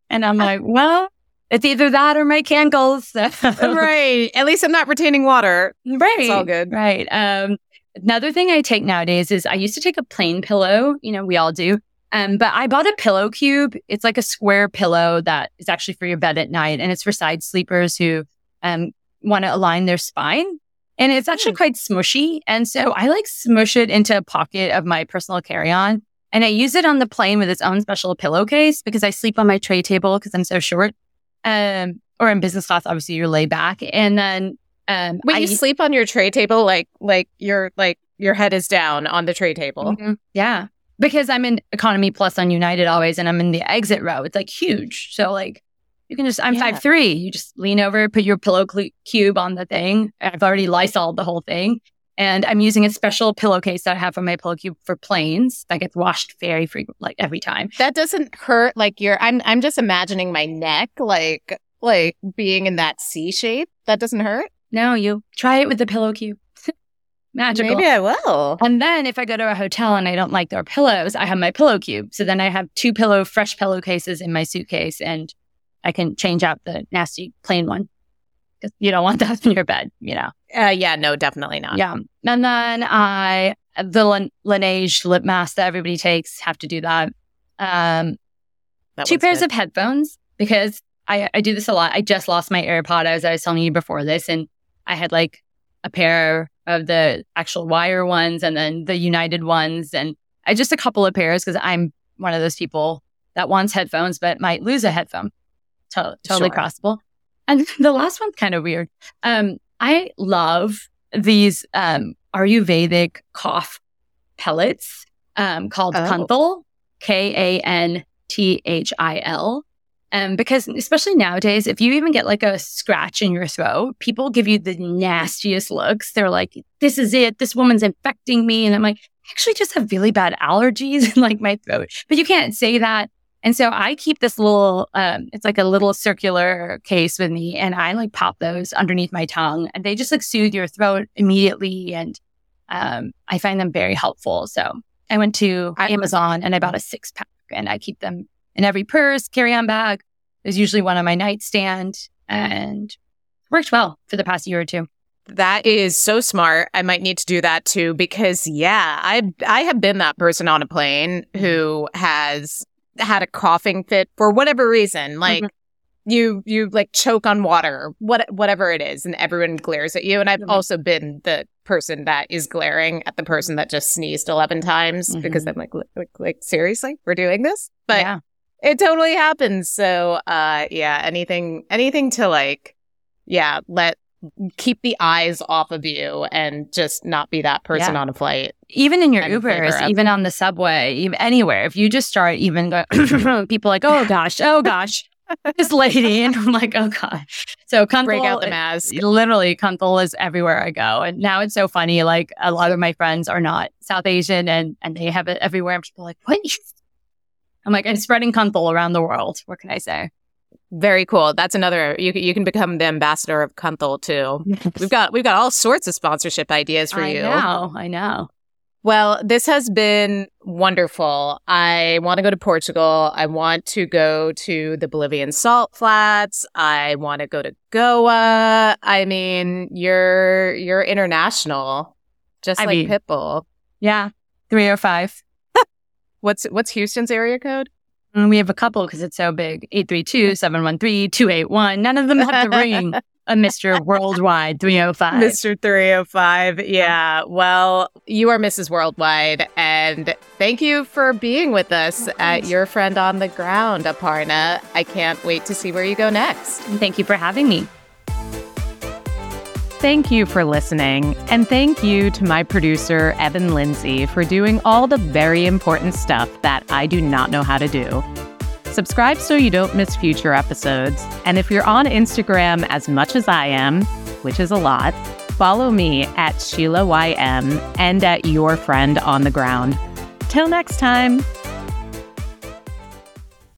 and I'm like, well, it's either that or my cankles. right. At least I'm not retaining water. Right. It's all good. Right. Um, another thing I take nowadays is I used to take a plain pillow. You know, we all do. Um, but I bought a pillow cube. It's like a square pillow that is actually for your bed at night, and it's for side sleepers who um want to align their spine. And it's actually Hmm. quite smushy. And so I like smush it into a pocket of my personal carry-on. And I use it on the plane with its own special pillowcase because I sleep on my tray table because I'm so short. Um, or in business class, obviously you're laid back. And then um When you sleep on your tray table, like like your like your head is down on the tray table. Mhm. Yeah. Because I'm in economy plus on United always and I'm in the exit row. It's like huge. So like you can just I'm Yeah. five three. You just lean over, put your pillow cl- cube on the thing. I've already Lysol the whole thing. And I'm using a special pillowcase that I have for my pillow cube for planes that gets washed very frequent, like every time. That doesn't hurt like your I'm I'm just imagining my neck like like being in that C shape. That doesn't hurt? No, you try it with the pillow cube. Magical. Maybe I will. And then if I go to a hotel and I don't like their pillows, I have my pillow cube. So then I have two pillow, fresh pillowcases in my suitcase and I can change out the nasty plain one. Because you don't want that in your bed, you know? Uh, yeah, no, definitely not. Yeah. And then I, the Lin- Laneige lip mask that everybody takes, have to do that. Um, That two pairs good. of headphones because I, I do this a lot. I just lost my AirPod, as I was telling you before this, and I had like a pair of the actual wire ones and then the United ones, and I just a couple of pairs because I'm one of those people that wants headphones but might lose a headphone. To- totally Sure. crossable. And the last one's kind of weird. Um, I love these um, Ayurvedic cough pellets um, called Oh. Kanthil, K A N T H I L. Um, because especially nowadays, if you even get like a scratch in your throat, people give you the nastiest looks. They're like, "This is it. This woman's infecting me," and I'm like, "I actually just have really bad allergies in like my throat." But you can't say that. And so I keep this little, um, it's like a little circular case with me, and I like pop those underneath my tongue, and they just like soothe your throat immediately. And um, I find them very helpful. So I went to Amazon and I bought a six pack, and I keep them in every purse, carry on bag. There's usually one on my nightstand, and worked well for the past year or two. That is so smart. I might need to do that too because yeah, I I have been that person on a plane who has had a coughing fit for whatever reason. Like you you like choke on water, what whatever it is, and everyone glares at you. And I've Mhm. also been the person that is glaring at the person that just sneezed eleven times because I'm like, like, like seriously, we're doing this, but yeah, it totally happens. So, uh, yeah, anything, anything to like, yeah, let keep the eyes off of you and just not be that person Yeah. on a flight. even in your I'm Ubers, even on the subway, even anywhere, if you just start even go, people like, oh gosh, oh gosh, this lady, and I'm like, oh gosh. So Break out the Kanthil- mask. Literally, Kanthil is everywhere I go, and now it's so funny. Like a lot of my friends are not South Asian, and and they have it everywhere. And people are like, what? I'm like, I'm spreading Kanthil around the world. What can I say? Very cool. That's another. You can- you can become the ambassador of Kanthil too. We've got we've got all sorts of sponsorship ideas for I you. I know, I know. Well, this has been wonderful. I want to go to Portugal. I want to go to the Bolivian salt flats. I want to go to Goa. I mean, you're you're international, just I like mean- Pitbull. Yeah, three or five. What's what's Houston's area code? And we have a couple because it's so big 832 713 281. None of them have the ring. a Mr. Worldwide 305. Mr. 305. Yeah. Well, you are Mrs. Worldwide. And thank you for being with us at Your Friend on the Ground, Aparna. I can't wait to see where you go next. Thank you for having me. Thank you for listening. And thank you to my producer, Evan Lindsay, for doing all the very important stuff that I do not know how to do. Subscribe so you don't miss future episodes. And if you're on Instagram as much as I am, which is a lot, follow me at Sheila YM and at Your Friend on the Ground. Till next time.